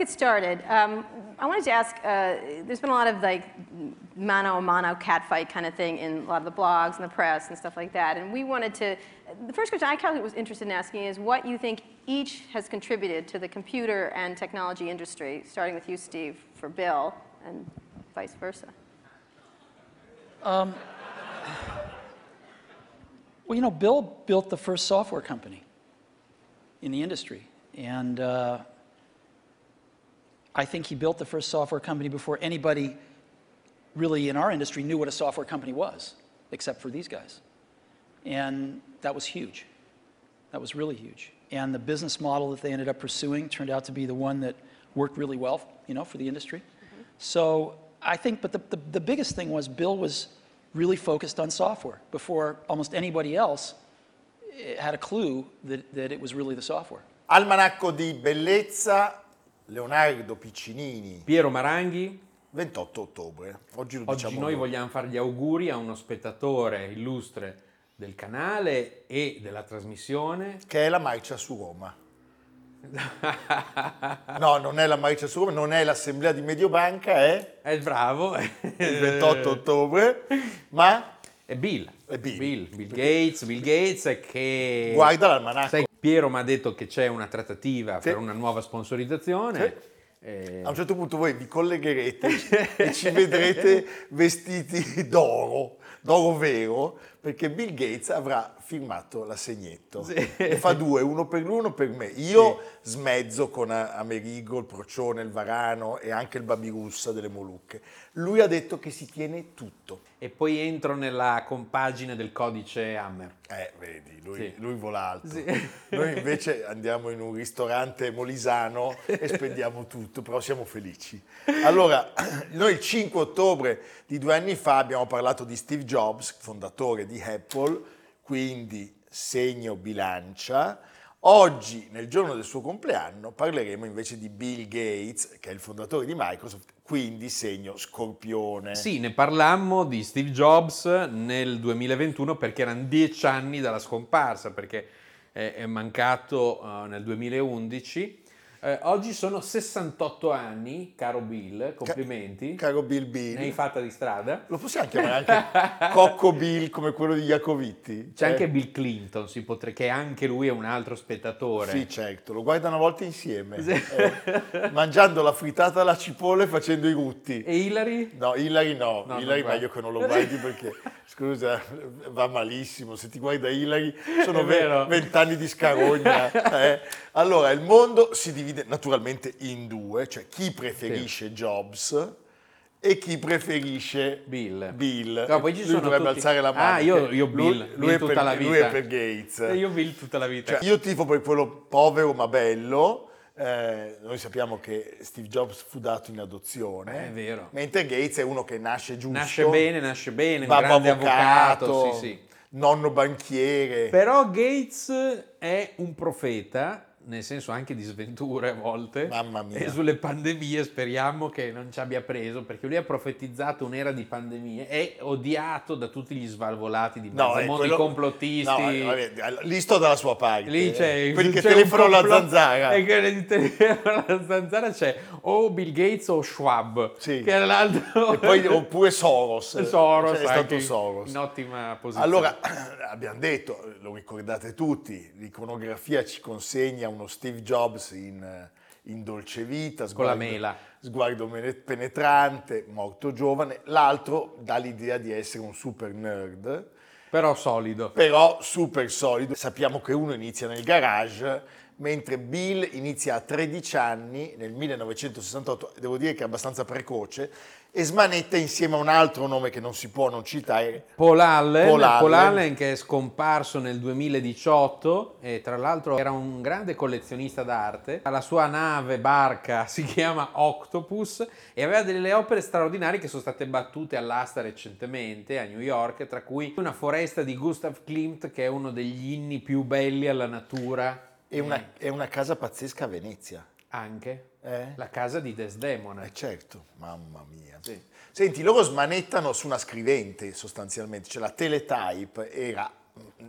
Get started. Um, I wanted to ask, uh, there's been a lot of like mano a mano catfight kind of thing in a lot of the blogs and the press and stuff like that. And we wanted to, the first question I kind was interested in asking is what you think each has contributed to the computer and technology industry, starting with you, Steve, for Bill, and vice versa. Well, you know, Bill built the first software company in the industry. And uh, I think he built the first software company before anybody really in our industry knew what a software company was, except for these guys. And that was huge. That was really huge. And the business model that they ended up pursuing turned out to be the one that worked really well, you know, for the industry. So I think, but the, the, the biggest thing was Bill was really focused on software before almost anybody else eh, had a clue that, that it was really the software. Almanacco di Bellezza, Leonardo Piccinini, Piero Maranghi, 28 ottobre. Oggi lo oggi diciamo noi vogliamo fare gli auguri a uno spettatore illustre del canale e della trasmissione. che è la marcia su Roma. No, non è la marcia su Roma, non è l'assemblea di Mediobanca, è È bravo. il 28 ottobre, ma È Bill. È Bill. Bill, Gates, Bill Gates che... guarda l'almanacco. Sai, Piero mi ha detto che c'è una trattativa Sì. per una nuova sponsorizzazione. Eh, A un certo punto voi vi collegherete e ci vedrete vestiti d'oro, d'oro vero, perché Bill Gates avrà firmato l'assegnetto. Ne fa due, uno per lui, uno per me. Io smezzo con Amerigo, il Procione, il Varano e anche il Babirussa delle Molucche. Lui ha detto che si tiene tutto. e poi entro nella compagine del codice Hammer. Eh, vedi, lui, Sì. lui vola alto. Sì. Noi invece andiamo in un ristorante molisano e spendiamo tutto, però siamo felici. Allora, noi il 5 ottobre di due anni fa abbiamo parlato di Steve Jobs, fondatore di Apple, quindi segno bilancia. Oggi, nel giorno del suo compleanno, parleremo invece di Bill Gates, che è il fondatore di Microsoft, quindi segno scorpione. Sì, ne parlammo di Steve Jobs nel 2021 perché erano dieci anni dalla scomparsa, perché è, mancato eh, nel 2011. Eh, oggi sono 68 anni, caro Bill, complimenti. Caro Bill Bill. ne hai fatta di strada. Lo possiamo chiamare anche Cocco Bill come quello di Iacovitti? C'è Eh, anche Bill Clinton, si potre- che anche lui è un altro spettatore. Sì, certo, lo guardano a volte insieme, eh, mangiando la frittata alla cipolla e facendo i rutti. E Hillary? No, Hillary no, No, Hillary meglio che non lo guardi perché, scusa, va malissimo. Se ti guarda Hillary sono vent'anni di scarogna. eh. Allora, il mondo si divide naturalmente in due, cioè chi preferisce Jobs e chi preferisce Bill. Bill. No, poi ci Lui sono dovrebbe tutti- alzare la mano. Ah, io- io lui- Bill, lui, Bill è per, lui è per Gates. E io Bill tutta la vita. Cioè, io tifo per quello povero ma bello. Eh, noi sappiamo che Steve Jobs fu dato in adozione. È vero. Mentre Gates è uno che nasce giusto. Nasce bene, nasce bene, un grande avvocato, sì, sì. nonno banchiere. Però Gates è un profeta, nel senso anche di sventure a volte. Mamma mia. E sulle pandemie speriamo che non ci abbia preso, perché lui ha profetizzato un'era di pandemie, è odiato da tutti gli svalvolati di mezzo No, mondo, quello- i complottisti. No, vabbè, lì sto dalla sua parte. Lì c'è, eh. quelli che c'è telefonano un alla zanzara. E che telefonano alla zanzara c'è o Bill Gates o Schwab, Sì. che è l'altro. E poi, oppure Soros. Soros, Cioè, è stato Soros. in ottima posizione. Allora, abbiamo detto, lo ricordate tutti, l'iconografia ci consegna uno Steve Jobs in, in dolce vita, Con la mela. sguardo penetrante, morto giovane, l'altro dà l'idea di essere un super nerd, Però solido. però super solido. Sappiamo che uno inizia nel garage, mentre Bill inizia a 13 anni nel 1968, devo dire che è abbastanza precoce, e smanetta insieme a un altro nome che non si può non citare. Paul Allen, Paul Allen. Paul Allen che è scomparso nel 2018 e tra l'altro era un grande collezionista d'arte. La sua nave barca si chiama Octopus e aveva delle opere straordinarie che sono state battute all'asta recentemente a New York, tra cui una foresta di Gustav Klimt che è uno degli inni più belli alla natura. È una, è una casa pazzesca a Venezia. Anche Eh? la casa di Desdemona. Eh certo, mamma mia. Senti, loro smanettano su una scrivente sostanzialmente, cioè la teletype era,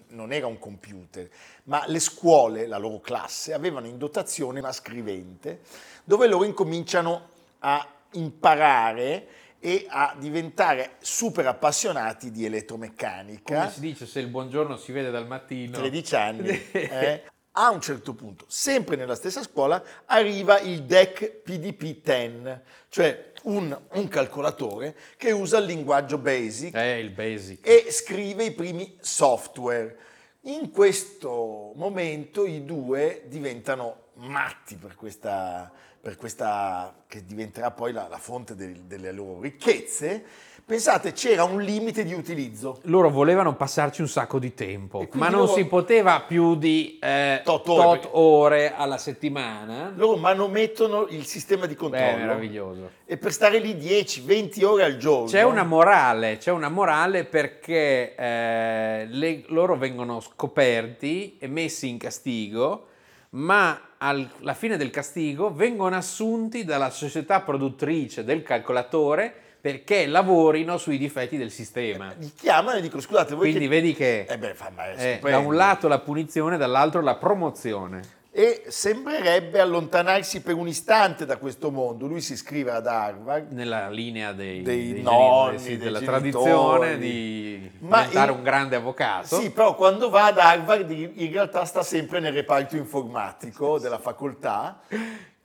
non era un computer, ma le scuole, la loro classe, avevano in dotazione una scrivente dove loro incominciano a imparare e a diventare super appassionati di elettromeccanica. Come si dice se il buongiorno si vede dal mattino? 13 anni. eh, a un certo punto, sempre nella stessa scuola, arriva il DEC PDP-10, cioè un, un calcolatore che usa il linguaggio BASIC Eh, il basic. e scrive i primi software. In questo momento i due diventano matti per questa, per questa che diventerà poi la, la fonte del- delle loro ricchezze. Pensate, c'era un limite di utilizzo. loro volevano passarci un sacco di tempo, ma non loro- si poteva più di eh, Tot tot, ore. ore. alla settimana. Loro manomettono il sistema di Beh, controllo. meraviglioso. e per stare lì 10-20 ore al giorno. C'è una morale, c'è una morale perché eh, le- loro vengono scoperti e messi in castigo, ma al- alla fine del castigo vengono assunti dalla società produttrice del calcolatore perché lavorino sui difetti del sistema. Li chiamano e dicono scusate voi Quindi che... vedi che Eh beh, ma è eh, da un lato la punizione, dall'altro la promozione. E sembrerebbe allontanarsi per un istante da questo mondo. Lui si iscrive ad Harvard. Nella linea dei, Dei dei nonni, sì, dei della genitori. tradizione di Ma diventare in- un grande avvocato. Sì, però quando va ad Harvard in realtà sta sempre nel reparto informatico della facoltà.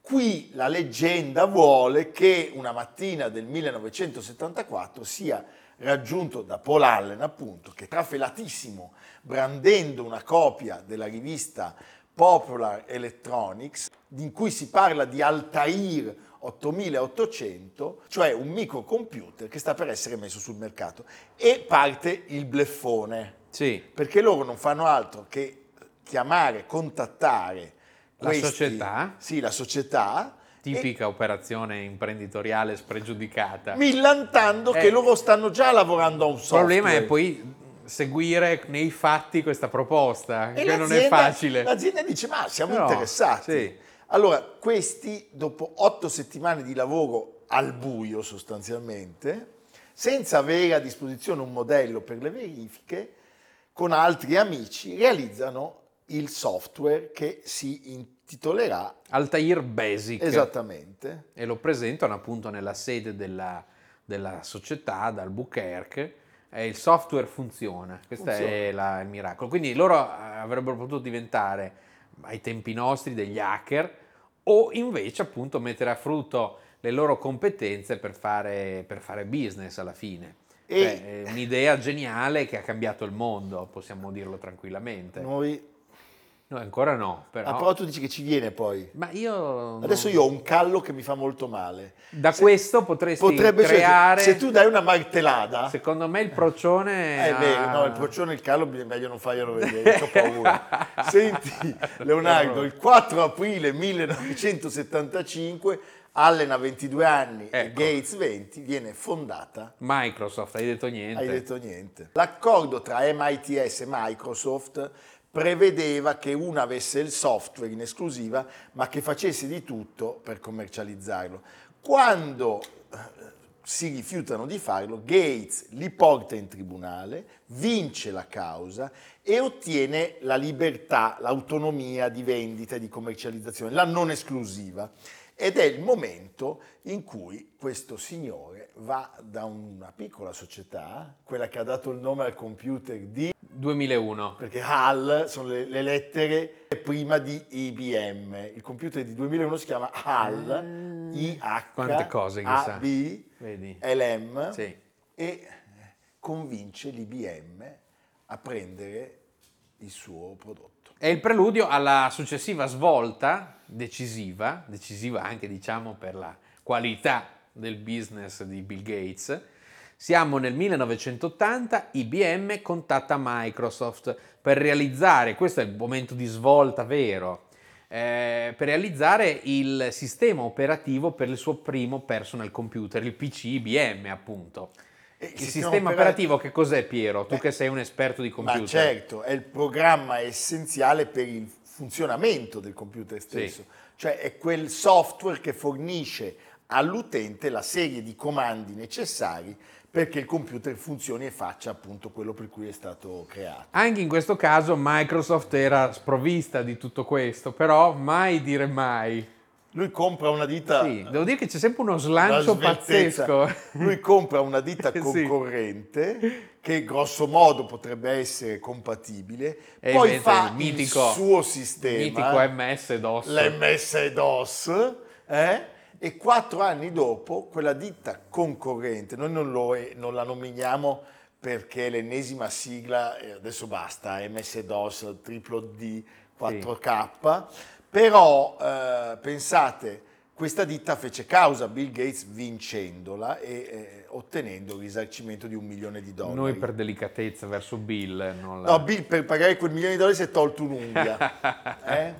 Qui la leggenda vuole che una mattina del 1974 sia raggiunto da Paul Allen, appunto, che trafelatissimo, brandendo una copia della rivista Popular Electronics, in cui si parla di Altair 8800, cioè un microcomputer che sta per essere messo sul mercato. E parte il bleffone Sì. perché loro non fanno altro che chiamare, contattare La questi- società? Sì, la società. Tipica operazione imprenditoriale spregiudicata. e millantando Eh. che loro stanno già lavorando a un Il software. problema è poi seguire nei fatti questa proposta, E che non è facile. L'azienda dice, ma siamo Però, interessati. sì. Allora, questi, dopo otto settimane di lavoro al buio sostanzialmente, senza avere a disposizione un modello per le verifiche, con altri amici realizzano il software che si intitolerà Altair Basic. esattamente E lo presentano appunto nella sede della, della società, ad Albuquerque, e il software funziona. Questo è la- il miracolo. Quindi loro eh, avrebbero potuto diventare, ai tempi nostri, degli hacker, o invece appunto mettere a frutto le loro competenze per fare, per fare business alla fine. E- Cioè, è un'idea geniale che ha cambiato il mondo, possiamo dirlo tranquillamente. noi No, ancora no, però... Ah, però tu dici che ci viene poi. Ma io... Adesso io ho un callo che mi fa molto male. Da Se- questo potresti Potrebbe creare... Se tu dai una martellata, Secondo me il procione... è ha- vero, no, il procione e il callo è meglio non farglielo vedere, ho paura. Senti, Leonardo, il 4 aprile 1975, Allen ha 22 anni e Ecco. Gates 20, viene fondata Microsoft, hai detto niente. Hai detto niente. L'accordo tra MITS e Microsoft prevedeva che una avesse il software in esclusiva, ma che facesse di tutto per commercializzarlo. Quando eh, si rifiutano di farlo, Gates li porta in tribunale, vince la causa e ottiene la libertà, l'autonomia di vendita e di commercializzazione, la non esclusiva. Ed è il momento in cui questo signore va da una piccola società, quella che ha dato il nome al computer di 2001. perché HAL sono le, le lettere prima di IBM. Il computer di 2001 si chiama HAL, IH, Ah. Quante cose che. AB, Vedi? LM Sì. e convince l'IBM a prendere il suo prodotto. È il preludio alla successiva svolta decisiva, decisiva anche diciamo per la qualità del business di Bill Gates. Siamo nel 1980, IBM contatta Microsoft per realizzare, questo è il momento di svolta vero, eh, per realizzare il sistema operativo per il suo primo personal computer, il PC IBM appunto. Il sistema, operativo che cos'è Piero? Tu Beh, che sei un esperto di computer. Ma certo, è il programma essenziale per il funzionamento del computer stesso, cioè è quel software che fornisce all'utente la serie di comandi necessari perché il computer funzioni e faccia appunto quello per cui è stato creato. Anche in questo caso Microsoft era sprovvista di tutto questo, però mai dire mai. Lui compra una ditta Sì, devo dire che c'è sempre uno la slancio pazzesco. Lui compra una ditta Sì. concorrente che grosso modo potrebbe essere compatibile, E poi fa il mitico- il suo sistema, Mitico MS-DOS. l'MS-DOS, eh? E quattro anni dopo quella ditta concorrente, noi non, lo- non la nominiamo perché l'ennesima sigla, e adesso basta, MS-DOS, triplo D, 4K, però eh, pensate, questa ditta fece causa a Bill Gates vincendola e eh, ottenendo il risarcimento di un milione di dollari. Noi per delicatezza verso Bill non la... No, Bill per pagare quel milione di dollari si è tolto un'unghia. eh?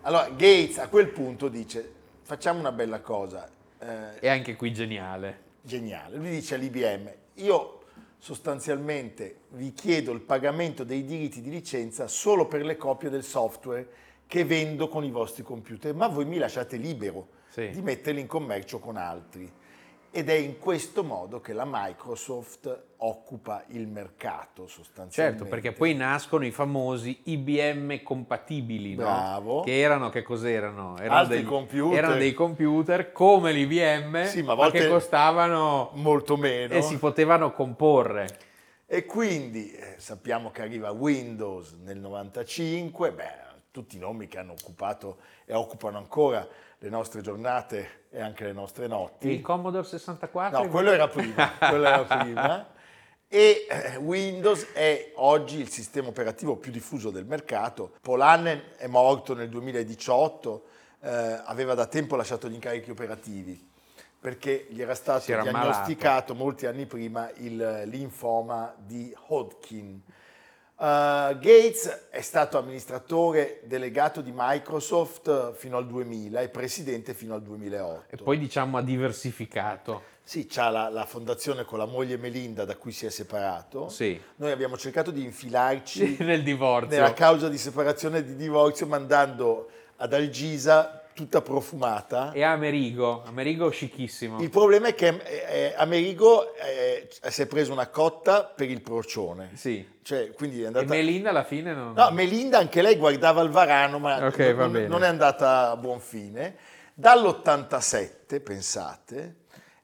Allora Gates a quel punto dice facciamo una bella cosa, eh, È anche qui geniale. geniale. Lui dice all'IBM, io sostanzialmente vi chiedo il pagamento dei diritti di licenza solo per le copie del software che vendo con i vostri computer, ma voi mi lasciate libero Sì. di metterli in commercio con altri. Ed è in questo modo che la Microsoft occupa il mercato sostanzialmente. Certo, perché poi nascono i famosi IBM compatibili, no? Bravo. Che erano, che cos'erano? Erano Altri dei, computer. Erano dei computer come l'IBM, Sì, ma ma, che costavano molto meno. e si potevano comporre. E quindi eh, sappiamo che arriva Windows nel 95, beh, tutti i nomi che hanno occupato e occupano ancora le nostre giornate e anche le nostre notti. Il Commodore 64? No, quello era prima, quello era prima. E eh, Windows è oggi il sistema operativo più diffuso del mercato. Paul è morto nel 2018, eh, aveva da tempo lasciato gli incarichi operativi perché gli era stato era diagnosticato molti anni prima il linfoma di Hodgkin. Uh, Gates è stato amministratore delegato di Microsoft fino al 2000 e presidente fino al 2008. E poi diciamo ha diversificato. Sì, c'ha la, la fondazione con la moglie Melinda da cui si è separato. Sì. Noi abbiamo cercato di infilarci Nel divorzio. nella causa di separazione e di divorzio mandando ad Algisa tutta profumata. E Amerigo, Amerigo scicchissimo. Il problema è che eh, Amerigo eh, si è preso una cotta per il procione. Sì. Cioè, quindi è E andata... Melinda alla fine non... No, Melinda anche lei guardava il varano, ma Ok, non, non è andata a buon fine. Dall'87, pensate,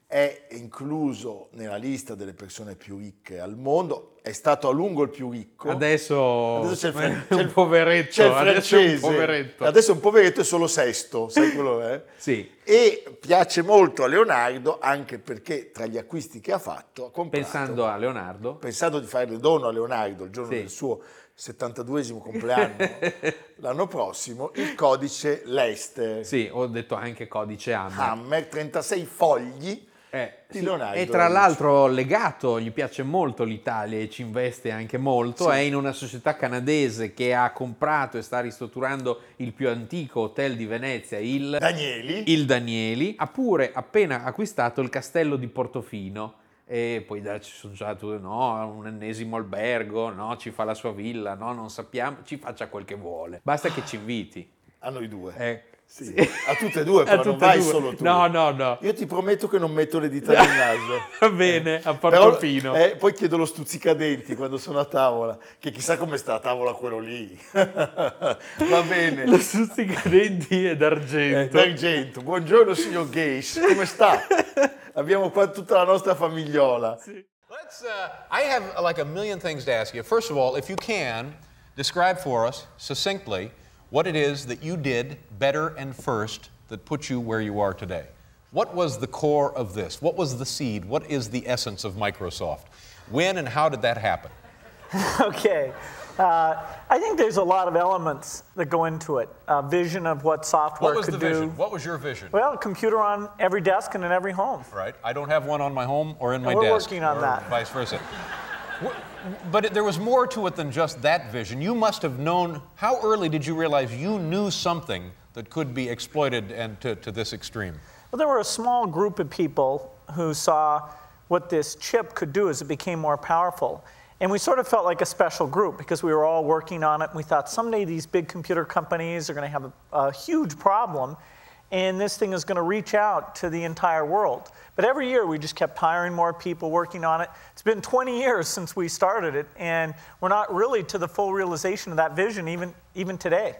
è incluso nella lista delle persone più ricche al mondo, è stato a lungo il più ricco. Adesso, Adesso c'è il, c'è il- poveretto, c'è il adesso è un francese. poveretto. Adesso è un poveretto, è solo sesto, sai quello è? Sì, E piace molto a Leonardo anche perché tra gli acquisti che ha fatto ha comprato, pensando a Leonardo. pensando di fare dono a Leonardo il giorno Sì. del suo 72esimo compleanno l'anno prossimo, il codice Lester Sì, ho detto anche codice Hammer. Hammer, 36 fogli Eh, sì. E tra l'altro legato, gli piace molto l'Italia e ci investe anche molto, Sì. è in una società canadese che ha comprato e sta ristrutturando il più antico hotel di Venezia, il, Danieli. il Danieli, ha pure appena acquistato il castello di Portofino e poi da, ci sono già tutti, no, un ennesimo albergo, no, ci fa la sua villa, no, non sappiamo, ci faccia quel che vuole, basta che ci inviti. A noi due. Eh, Sì. A tutte e due, A però non vai due. solo tu. No, no, no. Io ti prometto che non metto le dita nel naso. Va bene, a Però, Portofino. eh, poi chiedo lo stuzzicadenti quando sono a tavola, che chissà come sta a tavola quello lì. Va bene. Lo stuzzicadenti è Eh, d'argento. d'argento. Buongiorno signor Gates, come sta? Abbiamo qua tutta la nostra famigliola. Let's. Uh, I have like a million things to ask you. First of all, if you can, describe for us succinctly what it is that you did better and first that put you where you are today. What was the core of this? What was the seed? What is the essence of Microsoft? When and how did that happen? Okay. Uh, I think there's a lot of elements that go into it. A vision of what software What was the could vision? do. What was your vision? Well, a computer on every desk and in every home. Right. I don't have one on my home or in my desk. We're working on that. Vice versa. But there was more to it than just that vision. You must have known. How early did you realize you knew something that could be exploited and to, to this extreme? Well, there were a small group of people who saw what this chip could do as it became more powerful. And we sort of felt like a special group because we were all working on it. And we thought someday these big computer companies are going to have a, a huge problem, and this thing is going to reach out to the entire world. But every year we just kept hiring more people working on it. It's been 20 years since we started it, and we're not really to the full realization of that vision even, even today.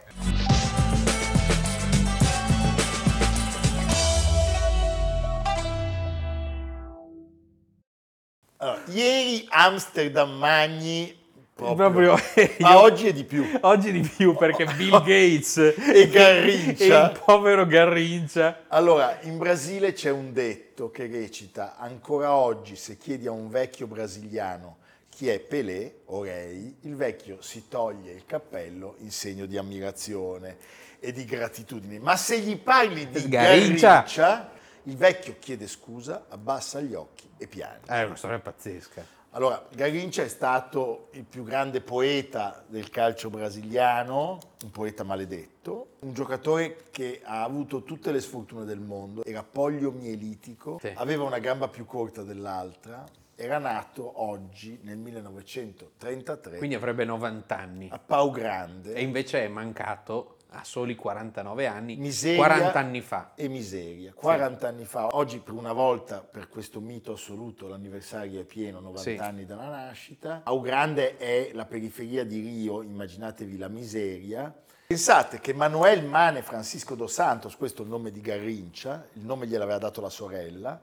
Oh, allora, ieri Amsterdam Magni, proprio, Proprio, ma io- oggi è di più. Oggi di più perché Bill Gates E Garrincia. e il povero Garrincia. Allora, in Brasile c'è un detto che recita, ancora oggi se chiedi a un vecchio brasiliano chi è Pelé o Rei, il vecchio si toglie il cappello in segno di ammirazione e di gratitudine. Ma se gli parli di Garrincia. Garrincia, il vecchio chiede scusa, abbassa gli occhi e piange. È una storia pazzesca. Allora, Garrincia è stato il più grande poeta del calcio brasiliano, un poeta maledetto, un giocatore che ha avuto tutte le sfortune del mondo, era poliomielitico, Sì. aveva una gamba più corta dell'altra, era nato oggi nel 1933 Quindi avrebbe 90 anni. a Pau Grande. E invece è mancato a soli 49 anni, miseria 40 anni fa. E miseria. 40 anni fa, oggi per una volta, per questo mito assoluto, l'anniversario è pieno, 90 Sì. anni dalla nascita. Augrande è la periferia di Rio, immaginatevi la miseria. Pensate che Manuel Mane Francisco dos Santos, questo è il nome di Garrincia, il nome gliel'aveva dato la sorella,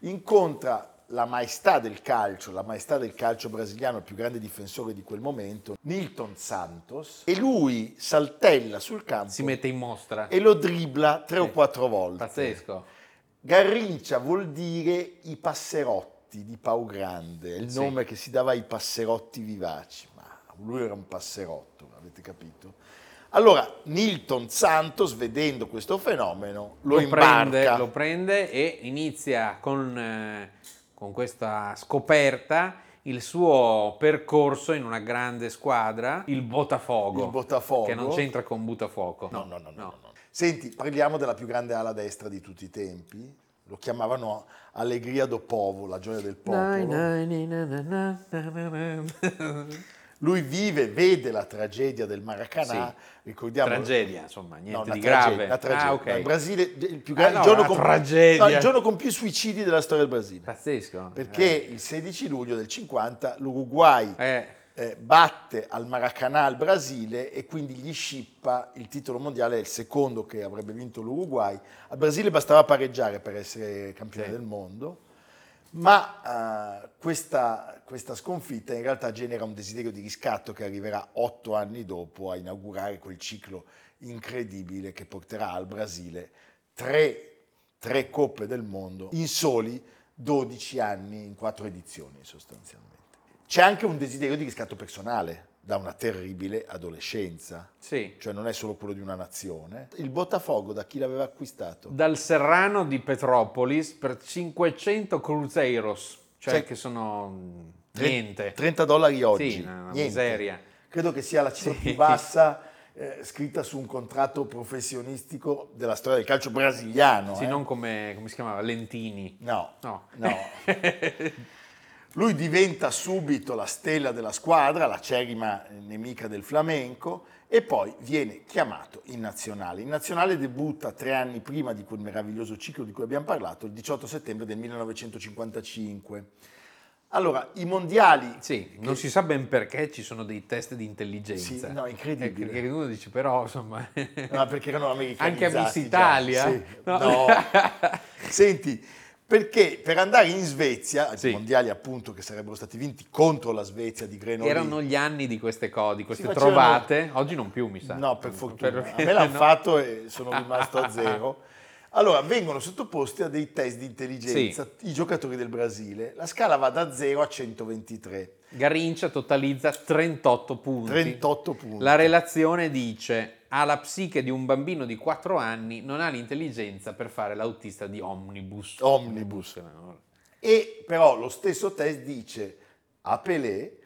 incontra la maestà del calcio, la maestà del calcio brasiliano, il più grande difensore di quel momento, Nilton Santos, e lui saltella sul campo Si mette in mostra. e lo dribbla tre o quattro volte. Pazzesco. Garrincia vuol dire i passerotti di Pau Grande, il Sì. nome che si dava ai passerotti vivaci, ma lui era un passerotto, avete capito? Allora, Nilton Santos, vedendo questo fenomeno, lo, Lo imbarca. prende, lo prende e inizia con, eh, con questa scoperta il suo percorso in una grande squadra, il Botafogo. Il Botafogo. Che non c'entra con Butafuoco. No, no, no, no, no, no. Senti, parliamo della più grande ala destra di tutti i tempi. Lo chiamavano Allegria do Povo, la gioia del popolo. Lui vive, vede la tragedia del Maracanà, ricordiamo... Tragedia, insomma, niente No, di tragedia, grave. una tragedia. Ah, ok. Il Brasile, il, più Ah, grande, no, il giorno con, no, il giorno con più suicidi della storia del Brasile. Pazzesco. Perché il 16 luglio del 50 l'Uruguay Eh, eh, batte al Maracanã il Brasile e quindi gli scippa il titolo mondiale, il secondo che avrebbe vinto l'Uruguay. Al Brasile bastava pareggiare per essere campione Sì. del mondo, ma eh, questa, questa sconfitta in realtà genera un desiderio di riscatto che arriverà otto anni dopo a inaugurare quel ciclo incredibile che porterà al Brasile tre, tre coppe del mondo in soli 12 anni, in quattro edizioni sostanzialmente. C'è anche un desiderio di riscatto personale da una terribile adolescenza, sì. cioè non è solo quello di una nazione. Il Botafogo da chi l'aveva acquistato? Dal Serrano di Petropolis per 500 cruzeiros, cioè Cioè, che sono mm, Tre- niente. 30 dollari oggi. Sì, una, una Niente. miseria. Credo che sia la cifra Sì. più bassa eh, scritta su un contratto professionistico della storia del calcio brasiliano. Sì, eh. non come, come si chiamava, Lentini. No, No. no. Lui diventa subito la stella della squadra, la cerima nemica del flamenco, e poi viene chiamato in nazionale. In nazionale debutta tre anni prima di quel meraviglioso ciclo di cui abbiamo parlato, il 18 settembre del 1955. Allora, i mondiali... Sì, non si sa ben perché ci sono dei test di intelligenza. Sì, no, incredibile. Eh, Perché uno dice, però, insomma... No, perché erano americanizzati Anche a Miss già. Italia? Sì. No. No. Senti, perché per andare in Svezia, Sì. i mondiali appunto che sarebbero stati vinti contro la Svezia di Grenoli, Erano gli anni di queste cose, di queste facevano- trovate. Oggi non più, mi sa. No, per fortuna. Per- me l'hanno no. fatto e sono rimasto a zero. Allora, vengono sottoposti a dei test di intelligenza i giocatori del Brasile. La scala va da 0 a 123. Garrincia totalizza 38 punti. 38 punti. La relazione dice ha la psiche di un bambino di 4 anni, non ha l'intelligenza per fare l'autista di Omnibus. Omnibus. E però lo stesso test dice a Pelé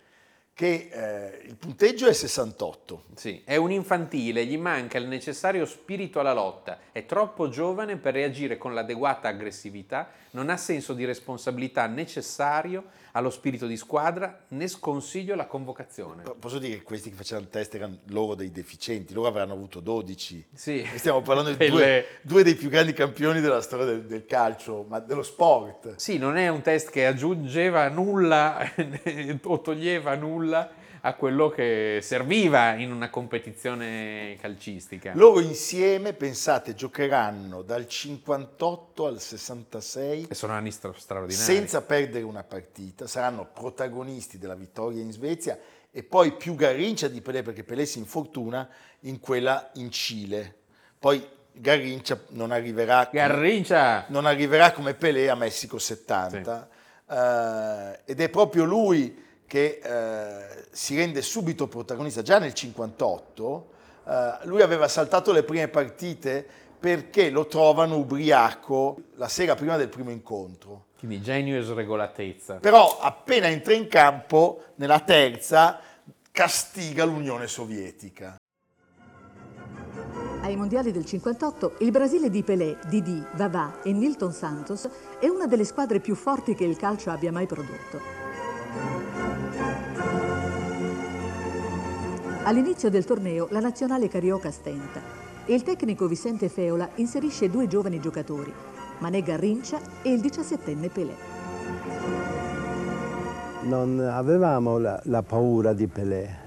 che eh, il punteggio è 68. Sì, è un infantile, gli manca il necessario spirito alla lotta, è troppo giovane per reagire con l'adeguata aggressività, non ha senso di responsabilità necessario allo spirito di squadra, né sconsiglio la convocazione. Posso dire che questi che facevano il test erano loro dei deficienti, loro avranno avuto 12. Sì. Stiamo parlando di due, due, dei più grandi campioni della storia del, del, calcio, ma dello sport. Sì, non è un test che aggiungeva nulla o toglieva nulla a quello che serviva in una competizione calcistica. Loro insieme, pensate, giocheranno dal 58 al 66 e sono anni stra- straordinari. Senza perdere una partita, saranno protagonisti della vittoria in Svezia e poi più Garrincia di Pelé perché Pelé si infortuna in quella in Cile. Poi Garrincia non arriverà Garrincia! Come, non arriverà come Pelé a Messico 70 sì. uh, ed è proprio lui che eh, si rende subito protagonista già nel 58. Eh, lui aveva saltato le prime partite perché lo trovano ubriaco la sera prima del primo incontro. Quindi genio e sregolatezza. Però appena entra in campo, nella terza, castiga l'Unione Sovietica. Ai mondiali del 58 il Brasile di Pelé, Didi, Vavà e Nilton Santos è una delle squadre più forti che il calcio abbia mai prodotto. All'inizio del torneo la nazionale carioca stenta. E il tecnico Vicente Feola inserisce due giovani giocatori, Mané Garrincia e il diciassettenne Pelé. Non avevamo la, la, paura di Pelé,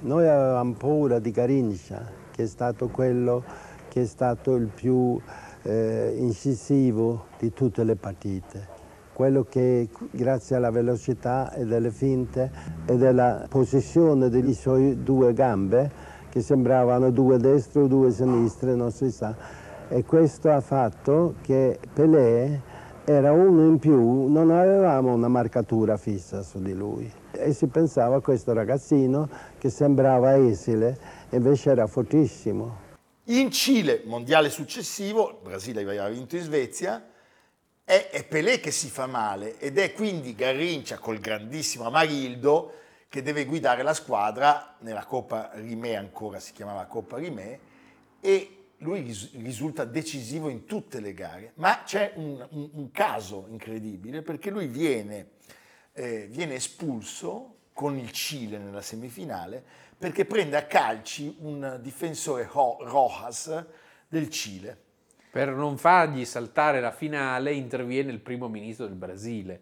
noi avevamo paura di Garrincia, che è stato quello che è stato il più eh, incisivo di tutte le partite quello che grazie alla velocità e delle finte e della posizione delle sue due gambe, che sembravano due destre o due sinistre, non si sa, e questo ha fatto che Pelé era uno in più, non avevamo una marcatura fissa su di lui. E si pensava a questo ragazzino che sembrava esile, invece era fortissimo. In Cile, mondiale successivo, il Brasile aveva vinto in Svezia, è, è Pelé che si fa male ed è quindi Garrincia col grandissimo Amarildo che deve guidare la squadra nella Coppa Rimè, ancora si chiamava Coppa Rimè, e lui risulta decisivo in tutte le gare, ma c'è un, un, un caso incredibile perché lui viene, eh, viene, espulso con il Cile nella semifinale perché prende a calci un difensore Rojas del Cile. Per non fargli saltare la finale interviene il primo ministro del Brasile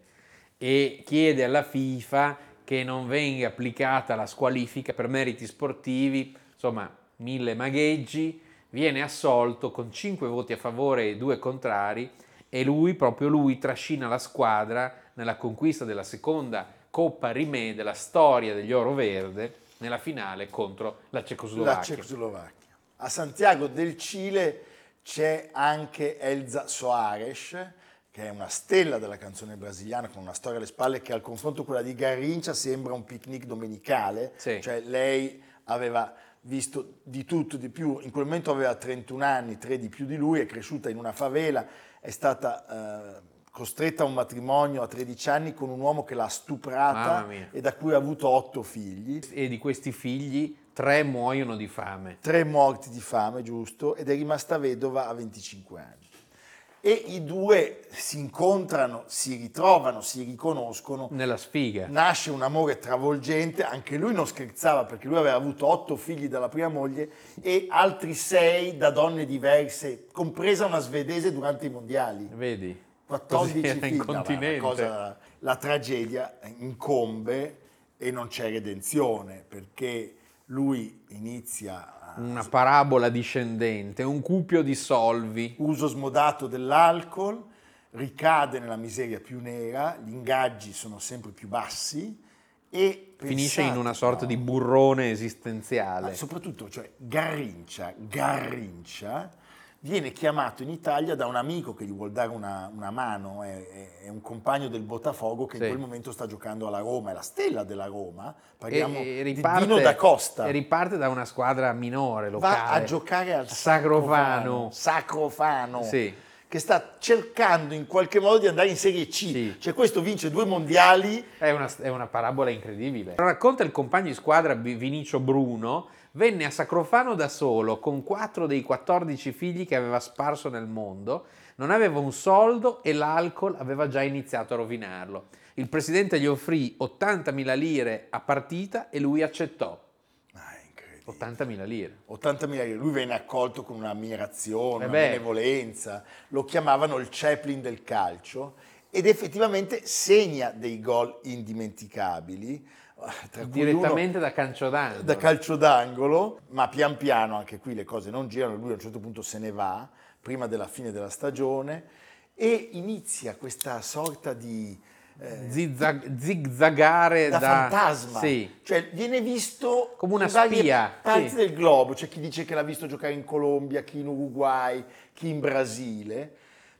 e chiede alla FIFA che non venga applicata la squalifica per meriti sportivi, insomma mille magheggi, viene assolto con cinque voti a favore e due contrari e lui, proprio lui, trascina la squadra nella conquista della seconda Coppa Rimè della storia degli Oro Verde nella finale contro la Cecoslovacchia. La Cecoslovacchia. A Santiago del Cile c'è anche Elza Soares, che è una stella della canzone brasiliana con una storia alle spalle che al confronto con quella di Garrincia sembra un picnic domenicale, sì. cioè lei aveva visto di tutto, di più, in quel momento aveva 31 anni, 3 di più di lui, è cresciuta in una favela, è stata eh, costretta a un matrimonio a 13 anni con un uomo che l'ha stuprata e da cui ha avuto 8 figli. E di questi figli Tre muoiono di fame. Tre morti di fame, giusto, ed è rimasta vedova a 25 anni. E i due si incontrano, si ritrovano, si riconoscono. Nella sfiga. Nasce un amore travolgente, anche lui non scherzava perché lui aveva avuto otto figli dalla prima moglie e altri sei da donne diverse, compresa una svedese durante i mondiali. Vedi? 14 figli. In continente. Cosa, la tragedia incombe e non c'è redenzione perché lui inizia a... Una parabola discendente, un cupio di solvi. Uso smodato dell'alcol, ricade nella miseria più nera, gli ingaggi sono sempre più bassi e... Finisce in una sorta no, di burrone esistenziale. soprattutto, cioè, Garrincia, Garrincia viene chiamato in Italia da un amico che gli vuol dare una, una mano, è, è- un compagno del Botafogo che Sì. in quel momento sta giocando alla Roma, è la stella della Roma, parliamo e, e di riparte, Dino da Costa. e riparte da una squadra minore, locale. Va a giocare al Sacrofano. Sacrofano. Sì. Che sta cercando in qualche modo di andare in Serie C. Sì. Cioè questo vince due mondiali È una, è una parabola incredibile. Racconta il compagno di squadra Vinicio Bruno, venne a Sacrofano da solo con quattro dei 14 figli che aveva sparso nel mondo, non aveva un soldo e l'alcol aveva già iniziato a rovinarlo. Il presidente gli offrì 80.000 lire a partita e lui accettò. Ah, è incredibile. 80.000 lire. 80.000 lire, lui venne accolto con un'ammirazione, Eh una benevolenza, lo chiamavano il Chaplin del calcio ed effettivamente segna dei gol indimenticabili, cui Direttamente uno da calcio d'angolo. da calcio d'angolo, ma pian piano anche qui le cose non girano, lui a un certo punto se ne va, prima della fine della stagione, e inizia questa sorta di... eh, Zigzag- zigzagare da, da, fantasma, Sì. cioè viene visto Come una spia, parti sì. del globo, c'è chi dice che l'ha visto giocare in Colombia, chi in Uruguay, chi in Brasile.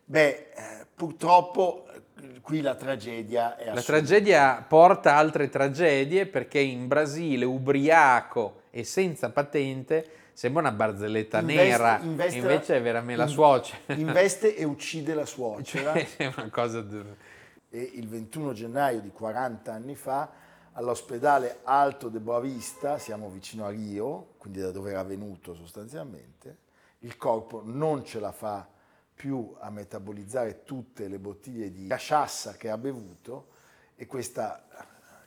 Beh, eh, purtroppo eh, qui la tragedia è La assoluta. tragedia porta altre tragedie perché in Brasile, ubriaco e senza patente, sembra una barzelletta Investe- nera, investe- invece è veramente la suocera. Investe e uccide la suocera. Cioè, è una cosa... e il 21 gennaio di 40 anni fa all'ospedale Alto de Boavista, siamo vicino a Rio, quindi da dove era venuto sostanzialmente, il corpo non ce la fa più a metabolizzare tutte le bottiglie di casciassa che ha bevuto e questa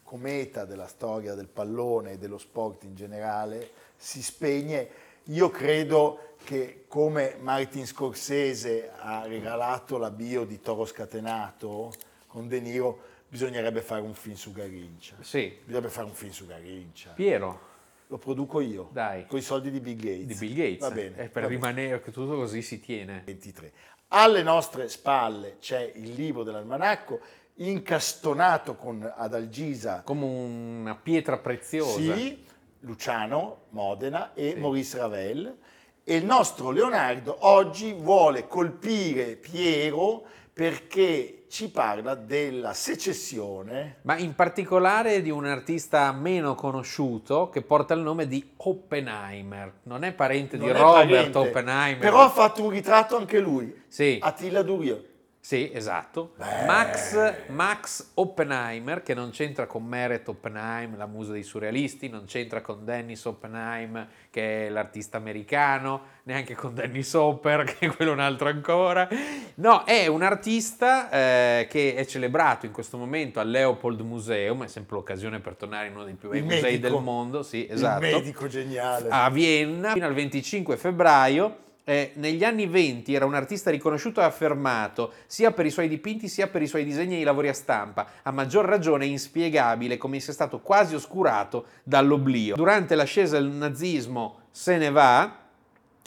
cometa della storia del pallone e dello sport in generale si spegne. Io credo che come Martin Scorsese ha regalato la bio di Toro Scatenato con De Niro, bisognerebbe fare un film su Garrincia. Sì, Bisognerebbe fare un film su Garrincia. Piero, Lo produco io, Dai. con i soldi di Bill Gates. di Bill Gates. Va bene. È per va bene. rimanere che tutto così si tiene. 23. Alle nostre spalle c'è il libro dell'almanacco incastonato con Adalgisa Come una pietra preziosa. Sì, Luciano Modena e Maurice Ravel. E il nostro Leonardo oggi vuole colpire Piero perché ci parla della secessione. Ma in particolare di un artista meno conosciuto che porta il nome di Oppenheimer. Non è parente Non di Robert parente, Oppenheimer. Però ha fatto un ritratto anche lui. Sì. Attila Durio. Sì, esatto. Max, Max Oppenheimer, che non c'entra con Meret Oppenheim, la musa dei surrealisti, non c'entra con Dennis Oppenheim, che è l'artista americano, neanche con Dennis Hopper, che è quello un altro ancora. No, è un artista eh, che è celebrato in questo momento al Leopold Museum, è sempre l'occasione per tornare in uno dei più bei musei medico. del mondo, sì, esatto Il medico geniale. a Vienna fino al 25 febbraio. Eh, negli anni 20 era un artista riconosciuto e affermato sia per i suoi dipinti sia per i suoi disegni e i lavori a stampa. A maggior ragione è inspiegabile come sia stato quasi oscurato dall'oblio. Durante l'ascesa del nazismo se ne va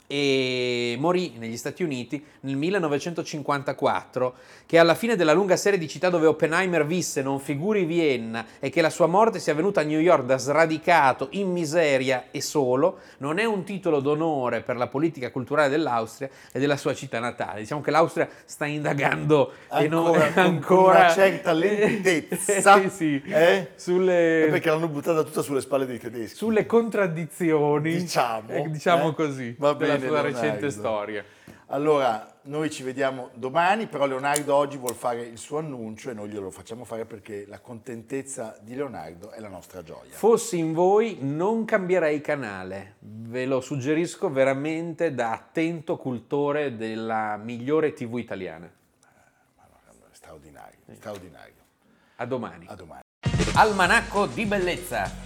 e morì negli Stati Uniti nel 1954, che alla fine della lunga serie di città dove Oppenheimer visse non figuri Vienna e che la sua morte sia avvenuta a New York da sradicato, in miseria e solo, non è un titolo d'onore per la politica culturale dell'Austria e della sua città natale. Diciamo che l'Austria sta indagando e non- Ancora, ancora una certa lentezza, sì, sì, eh? sulle, perché l'hanno buttata tutta sulle spalle dei tedeschi. sulle contraddizioni, Diciamo, eh, diciamo eh? così, Va della bene, sua Leonardo. recente storia. Allora, noi ci vediamo domani, però Leonardo oggi vuol fare il suo annuncio e noi glielo facciamo fare perché la contentezza di Leonardo è la nostra gioia. Fossi in voi non cambierei canale, ve lo suggerisco veramente da attento cultore della migliore TV italiana. Straordinario, straordinario. A domani. A domani. Almanacco di bellezza